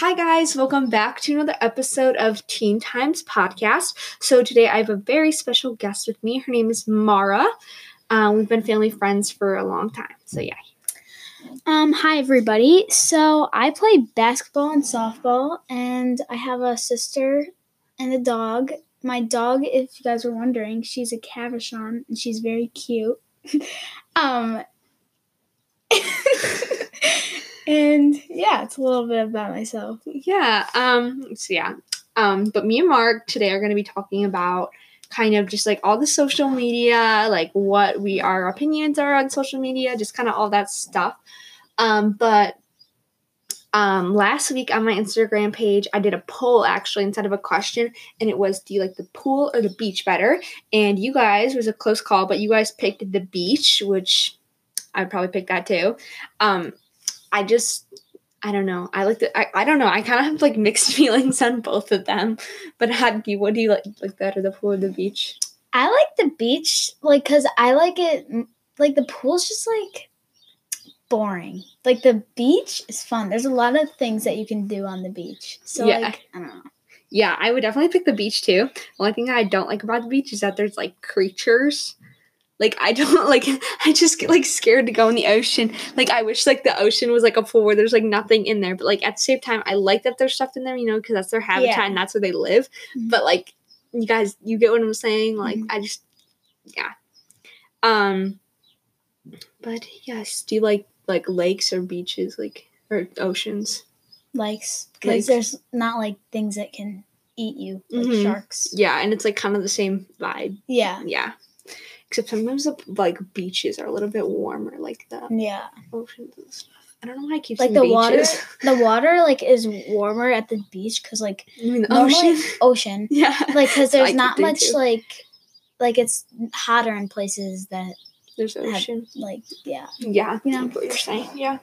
Hi, guys, welcome back to another episode of Teen Times Podcast. So, today I have a very special guest with me. Her name is Mara. Um, we've been family friends for a long time. So, yeah. Um, hi everybody. So I play basketball and softball, and I have a sister and a dog. My dog, if you guys were wondering, she's a Cavachon, and she's very cute. um, and yeah, it's a little bit about myself. Yeah. Um, so, yeah. Um, but me and Mara today are going to be talking about kind of just like all the social media, like what we our opinions are on social media, just kind of all that stuff. Um, but um, last week on my Instagram page, I did a poll actually instead of a question, and it was, "Do you like the pool or the beach better?" And you guys was a close call, but you guys picked the beach, which I'd probably pick that too. Um, I just I don't know. I like the I, I don't know. I kind of have like mixed feelings on both of them. But you what do you like like better, the pool or the beach? I like the beach, like, cause I like it. Mm, like the pool's just like boring. Like the beach is fun. There's a lot of things that you can do on the beach. So Yeah. like I don't know. Yeah, I would definitely pick the beach too. The only thing I don't like about the beach is that there's like creatures. Like I don't like I just get like scared to go in the ocean. Like I wish like the ocean was like a pool where there's like nothing in there. But like at the same time, I like that there's stuff in there, you know, because that's their habitat Yeah. and that's where they live. Mhm. But like you guys, you get what I'm saying? Like Mhm. I just yeah. Um but yes, do you like like lakes or beaches like or oceans? Likes, because there's not like things that can eat you like Mhm. sharks. Yeah, and it's like kind of the same vibe. Yeah. Yeah. Except sometimes the like beaches are a little bit warmer, like the Yeah. oceans and stuff. I don't know why I keep Like the water the water like is warmer at the beach cuz like You mean the normally ocean? ocean. yeah. Like cuz there's not much too. like like it's hotter in places that There's have, ocean. like yeah. Yeah, you know. What you're saying. Yeah.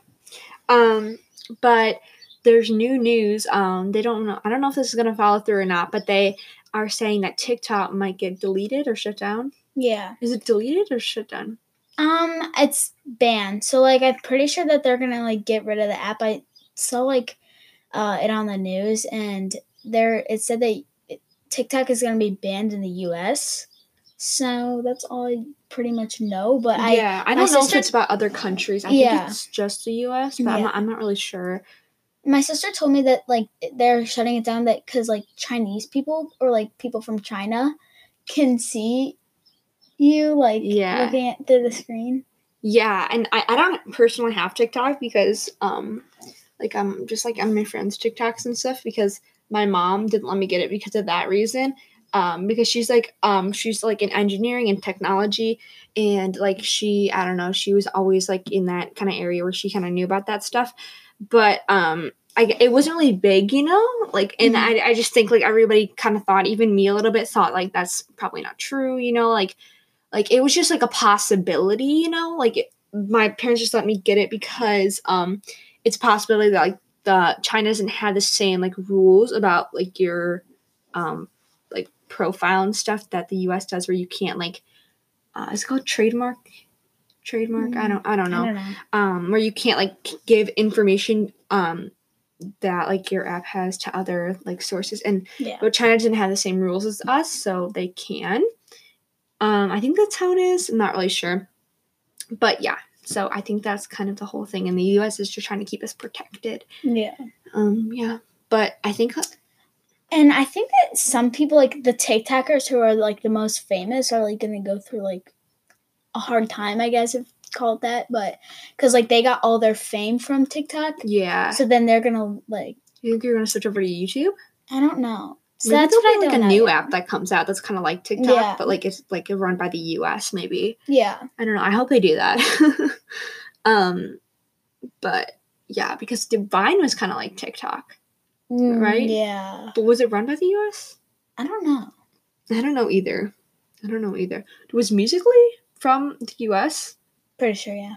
Um, but there's new news. Um, they don't know. I don't know if this is gonna follow through or not, but they are saying that TikTok might get deleted or shut down. Yeah. Is it deleted or shut down? Um, it's banned. So like I'm pretty sure that they're gonna like get rid of the app. I saw like uh it on the news and there it said that TikTok is gonna be banned in the US. So that's all I pretty much know. But I yeah, I don't know sister- if it's about other countries. I Yeah. think it's just the U.S., but I'm, not, I'm not really sure. my sister told me that like they're shutting it down that because like Chinese people or like people from China can see you like Yeah. looking at through the screen. Yeah, and I, I don't personally have TikTok because um like I'm just like on my friends' TikToks and stuff because my mom didn't let me get it because of that reason. Um, because she's like um she's like in engineering and technology and like she I don't know, she was always like in that kind of area where she kind of knew about that stuff. But um I, it wasn't really big, you know, like, and Mhm. I, I just think like everybody kind of thought, even me a little bit, thought like that's probably not true, you know, like, like it was just like a possibility, you know, like it, my parents just let me get it because um it's a possibility that like the China doesn't have the same like rules about like your um like profile and stuff that the US does where you can't like uh is it called trademark? Trademark? I Mm, don't I don't know. I don't know. um where you can't like give information um that like your app has to other like sources. And Yeah. but China doesn't have the same rules as us so they can um I think that's how it is. I'm not really sure. But yeah so I think that's kind of the whole thing. And the US is just trying to keep us protected. Yeah. um yeah. But I think And I think that some people, like the TikTokers who are like the most famous, are like gonna go through like a hard time, I guess, if called that. But because like they got all their fame from TikTok, yeah. So then they're gonna like you think you're gonna switch over to YouTube? I don't know. So maybe that's what like a new app that comes out that's kind of like TikTok Yeah. but like it's like run by the US maybe Yeah. I don't know. I hope they do that. um, but yeah, because Divine was kind of like TikTok, Mm, Right? Yeah. but was it run by the US? I don't know. I don't know either. I don't know either. Was Musical.ly from the US? Pretty sure, yeah.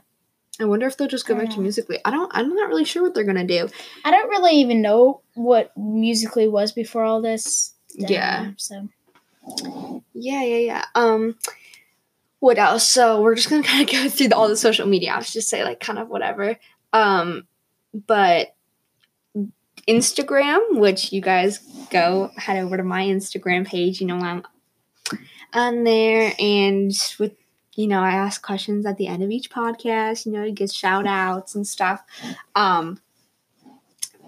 I wonder if they'll just go back to. Musical.ly. I don't. I'm not really sure what they're gonna do. I don't really even know what Musical.ly was before all this. Yeah. So Yeah, yeah, yeah. Um, what else? So we're just gonna kind of go through the, all the social media. I was just say like kind of whatever. Um, but Instagram, which you guys go head over to my Instagram page. You know, I'm on there, and with you know, I ask questions at the end of each podcast. You know, to get shout outs and stuff. Um,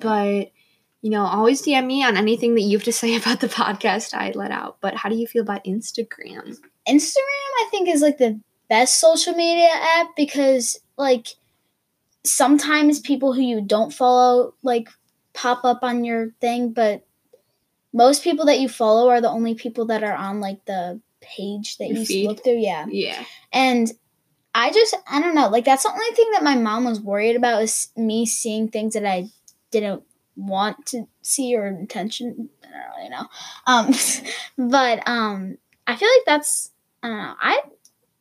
but you know, always DM me on anything that you have to say about the podcast I let out. But how do you feel about Instagram? Instagram, I think, is like the best social media app because, like, sometimes people who you don't follow, like, pop up on your thing, but most people that you follow are the only people that are on, like, the page that Your you feed? look through. Yeah. Yeah. And I just, I don't know, like, that's the only thing that my mom was worried about is me seeing things that I didn't want to see or intention. I don't really know. Um, but um, I feel like that's, I don't know. I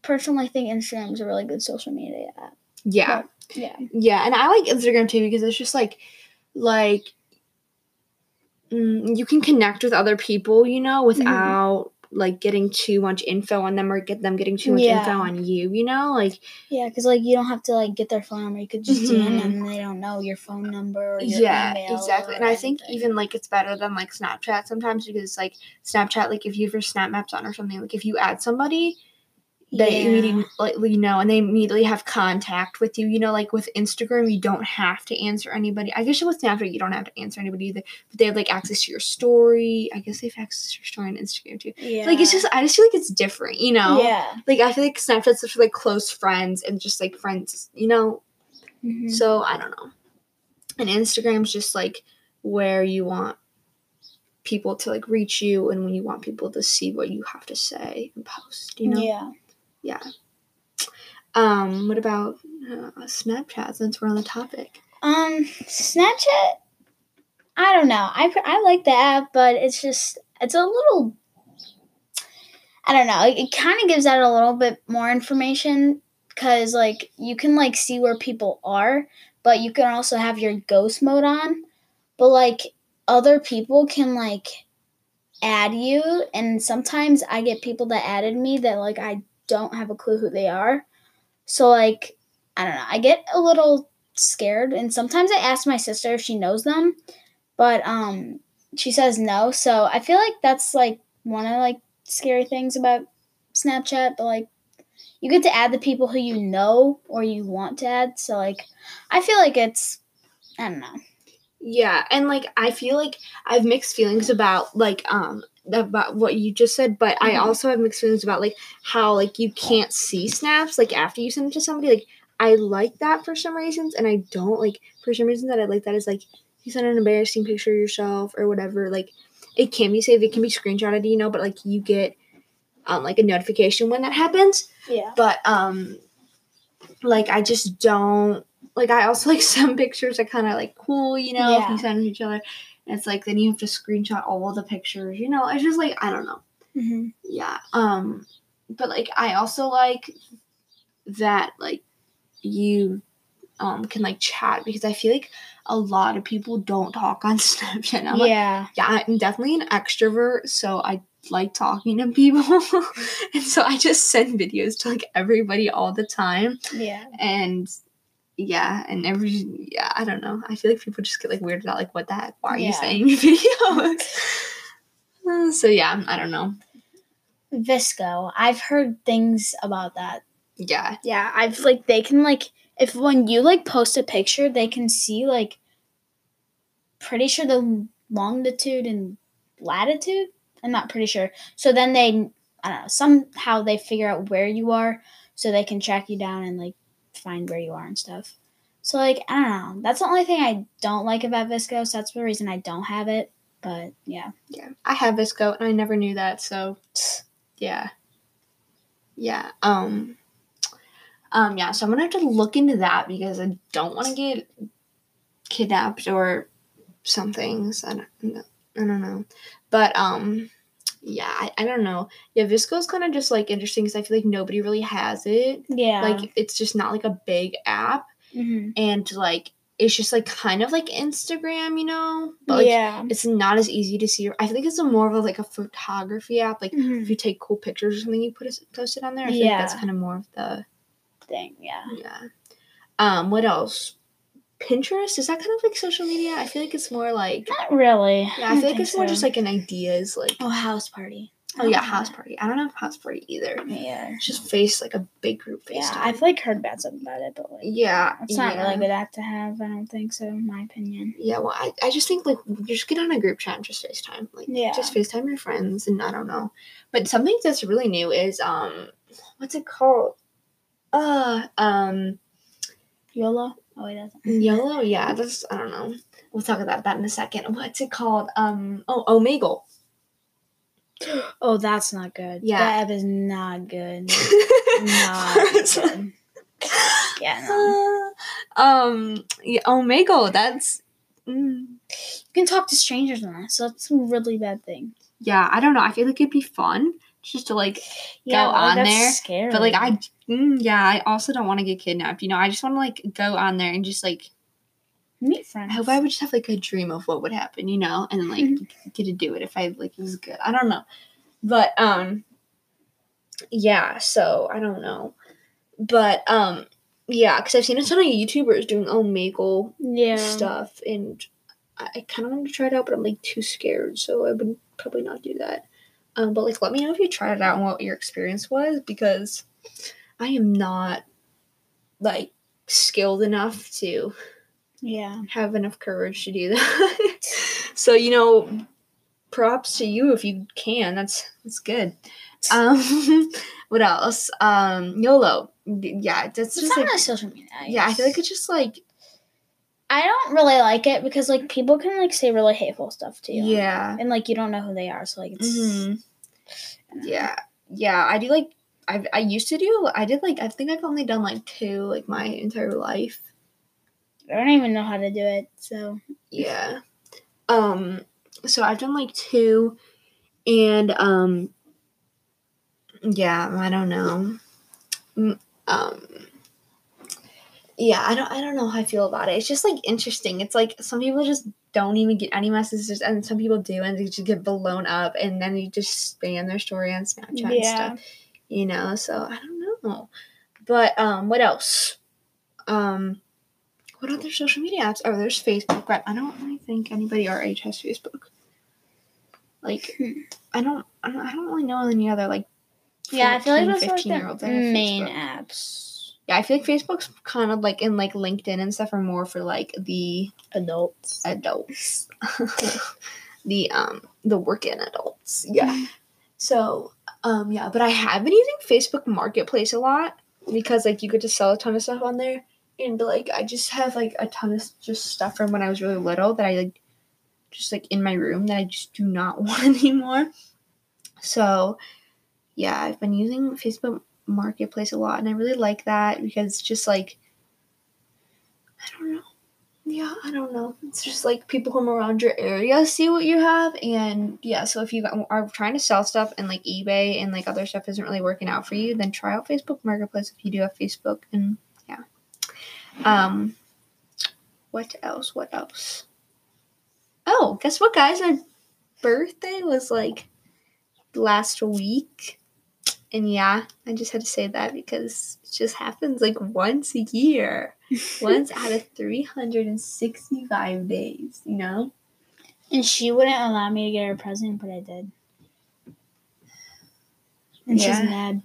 personally think Instagram is a really good social media app. Yeah. Yeah. Yeah, and I like Instagram too because it's just like, like, mm, you can connect with other people, you know, without like getting too much info on them or get them getting too much Yeah. info on you. You know, like Yeah, because like you don't have to like get their phone number. You could just DM Mhm. them and they don't know your phone number or your yeah, email. exactly. And I think even like it's better than like Snapchat sometimes because like Snapchat, like if you have your Snap Maps on or something, like if you add somebody, they Yeah. immediately know and they immediately have contact with you. You know, like with Instagram, you don't have to answer anybody. I guess with Snapchat, you don't have to answer anybody either. But they have like access to your story. I guess they have access to your story on Instagram too. yeah. Like it's just, I just feel like it's different. You know, yeah. like I feel like Snapchat's such like close friends and just like friends. You know, Mhm. so I don't know. And Instagram's just like where you want people to like reach you and when you want people to see what you have to say and post. You know. Yeah. Yeah. Um, what about uh, Snapchat since we're on the topic? Um, Snapchat. I don't know. I I like the app, but it's just it's a little. I don't know. It, it kind of gives out a little bit more information because like you can like see where people are, but you can also have your ghost mode on. But like other people can like add you, and sometimes I get people that added me that like I don't have a clue who they are. So like I don't know. I get a little scared and sometimes I ask my sister if she knows them, but um she says no. So I feel like that's like one of like scary things about Snapchat, but like you get to add the people who you know or you want to add. So like I feel like it's I don't know. Yeah, and like I feel like I have mixed feelings about like um about what you just said, but I Mhm. also have mixed feelings about like how like you can't see snaps like after you send it to somebody. Like I like that for some reasons, and I don't like for some reason that I like that is like you send an embarrassing picture of yourself or whatever. Like it can be saved, it can be screenshotted, you know, but like you get um like a notification when that happens. Yeah. but um like i just don't like i also like some pictures are kind of like cool you know yeah. if you send them to each other and it's like then you have to screenshot all the pictures you know it's just like i don't know hmm yeah um but like i also like that like you um can like chat because i feel like a lot of people don't talk on snapchat I'm like, Yeah. yeah, I'm definitely an extrovert, so I like talking to people. and so I just send videos to like everybody all the time. Yeah. And yeah, and every yeah, I don't know. I feel like people just get like weirded out, like, what the heck? Why are you saying videos? Uh, so yeah, I don't know. VSCO. I've heard things about that. Yeah. Yeah, I've like they can like if when you like post a picture, they can see like pretty sure the longitude and latitude. I'm not pretty sure. So then they I don't know, somehow they figure out where you are so they can track you down and like find where you are and stuff. So like I don't know. That's the only thing I don't like about VSCO, so that's the reason I don't have it. But yeah. Yeah. I have VSCO and I never knew that, so yeah. Yeah. Um um yeah, so I'm gonna have to look into that because I don't wanna get kidnapped or something. So I don't, I don't know. But um yeah, I, I don't know. Yeah, VSCO's kind of just like interesting because I feel like nobody really has it. Yeah. Like it's just not like a big app, hmm and like it's just like kind of like Instagram, you know. But like yeah. it's not as easy to see. I think it's a more of a, like a photography app. Like Mhm. if you take cool pictures or something, you put it post it on there. I feel like that's kind of more of the Thing, yeah. yeah. Um, what else? Pinterest is that kind of like social media? I feel like it's more like Not really. yeah, I feel like it's more just like an ideas like oh house party. oh yeah, house party. I don't have house party either. Yeah. It's just face like a big group FaceTime. Yeah, I've like heard bad stuff about it, but like yeah, it's not yeah. really a good app to have. I don't think so, in my opinion. Yeah, well, I, I just think like you just get on a group chat and just FaceTime. Like Yeah. just FaceTime your friends and I don't know. But something that's really new is um what's it called? Uh um YOLO. Oh wait, that's yellow, yeah, that's I don't know. We'll talk about that in a second. What's it called? Um oh Omegle. Oh, that's not good. Yeah. that app is not good. not good. Yeah, no. um yeah, Omegle, that's mm, You can talk to strangers on that, so that's a really bad thing. yeah, I don't know. I feel like it'd be fun just to like Yeah, Go like, on that's there, Scary. But like I, mm, yeah, I also don't want to get kidnapped. You know, I just want to like go on there and just like meet friends. I hope I would just have like a dream of what would happen, you know, and like get to do it if I like it was good. I don't know, but um, yeah. So I don't know, but um, yeah, because I've seen a ton of YouTubers doing Omegle yeah. stuff, and I, I kind of wanted to try it out, but I'm like too scared, so I would probably not do that. Um, but like, let me know if you tried it out and what your experience was, because I am not like skilled enough to Yeah. have enough courage to do that. so you know, props to you if you can. That's that's good. Um, what else? Um, YOLO. Yeah, that's It's just not like on social media. yeah. I feel like it's just like I don't really like it because like people can like say really hateful stuff to you. yeah. And like you don't know who they are, so like it's Mhm. Yeah, yeah. I do like I I used to do. I did like I think I've only done like two like my entire life. I don't even know how to do it. So Yeah. Um. So I've done like two, and um. Yeah, I don't know. Mm, Um. Yeah, I don't. I don't know how I feel about it. It's just like interesting. It's like some people just don't even get any messages, and some people do, and they just get blown up, and then you just spam their story on Snapchat and stuff. You know. So I don't know. But um, what else? Um, what other social media apps? Oh, there's Facebook. But I don't really think anybody our age has Facebook. Like, Hmm. I don't. I don't. I don't really know any other like. yeah, I feel like 14, those are like 15-year-olds the main Facebook. apps. Yeah, I feel like Facebook's kind of like in like LinkedIn and stuff are more for like the Adults. adults, the um the working adults. Yeah. So um yeah, but I have been using Facebook Marketplace a lot because like you get to sell a ton of stuff on there, and like I just have like a ton of just stuff from when I was really little that I like just like in my room that I just do not want anymore. So yeah, I've been using Facebook Marketplace a lot, and I really like that because just like I don't know. Yeah, I don't know. It's just like people from around your area see what you have, and yeah. So if you are trying to sell stuff and like eBay and like other stuff isn't really working out for you, then try out Facebook Marketplace if you do have Facebook, and yeah. Um, what else? What else? Oh, guess what, guys? My birthday was like last week. And yeah, I just had to say that because it just happens like once a year. once out of 365 days, you know? And she wouldn't allow me to get her a present, but I did. And Yeah. she's mad.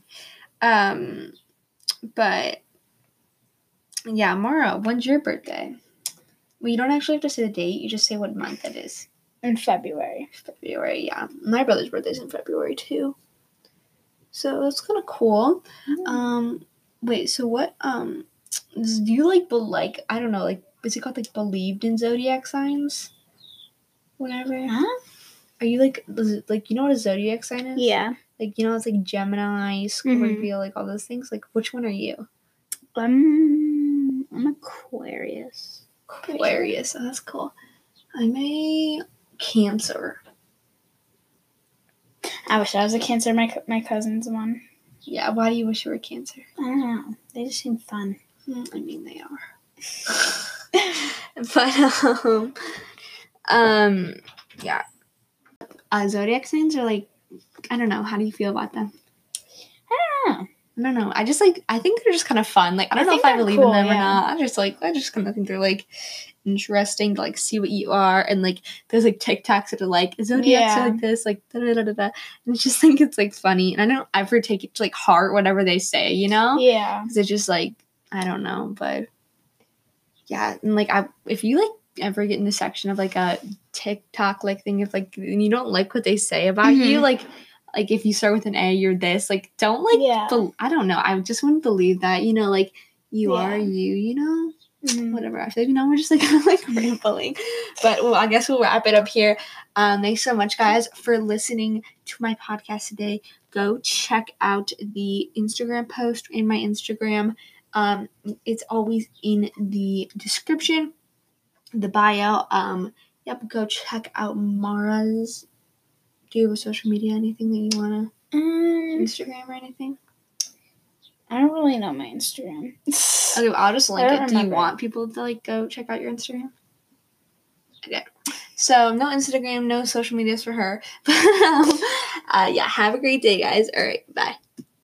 Um, but yeah, Mara, when's your birthday? Well, you don't actually have to say the date, you just say what month it is. In February. February, yeah. My brother's birthday's in February too. So that's kind of cool. Um, wait, so what, um, do you like, be- like, I don't know, like, is it called like believed in zodiac signs? Whatever. Huh? Are you like, it, like, you know what a zodiac sign is? Yeah. Like, you know, it's like Gemini, Scorpio, like all those things. Like, which one are you? I'm I'm Aquarius. Aquarius. Oh, that's cool. I'm a Cancer. I wish I was a Cancer. My my cousin's one. Yeah, why do you wish you were a Cancer? I don't know. They just seem fun. Mm, I mean, they are. but, um, um, yeah. Uh, zodiac signs are like, I don't know. How do you feel about them? I don't know. I don't know. I just like I think they're just kind of fun. Like I don't I know if I believe cool, in them or not. I just like I just kind of think they're like interesting to like see what you are and like there's like TikToks that are like zodiacs Yeah. are like this like da da da da da and I just think it's like funny and I don't ever take it to like heart whatever they say you know Yeah. because it's just like I don't know but yeah and like I if you like ever get in the section of like a TikTok like thing if like and you don't like what they say about Mhm. you like like if you start with an A you're this like don't like Yeah. bel- I don't know. I just wouldn't believe that. You know, like you Yeah. are you. You know, Mhm. whatever. I feel like you know we're just like like rambling, but well, I guess we'll wrap it up here. Um, thanks so much, guys, for listening to my podcast today. Go check out the Instagram post in my Instagram. Um, it's always in the description, the bio. Um, yep, go check out Mara's. Do you have a social media? Anything that you wanna Um, Instagram or anything? I don't really know my Instagram. Okay, I'll just link it. don't Do you want people to like go check out your Instagram? Okay. So no Instagram, no social medias for her. But um, uh, yeah, have a great day, guys. All right, bye.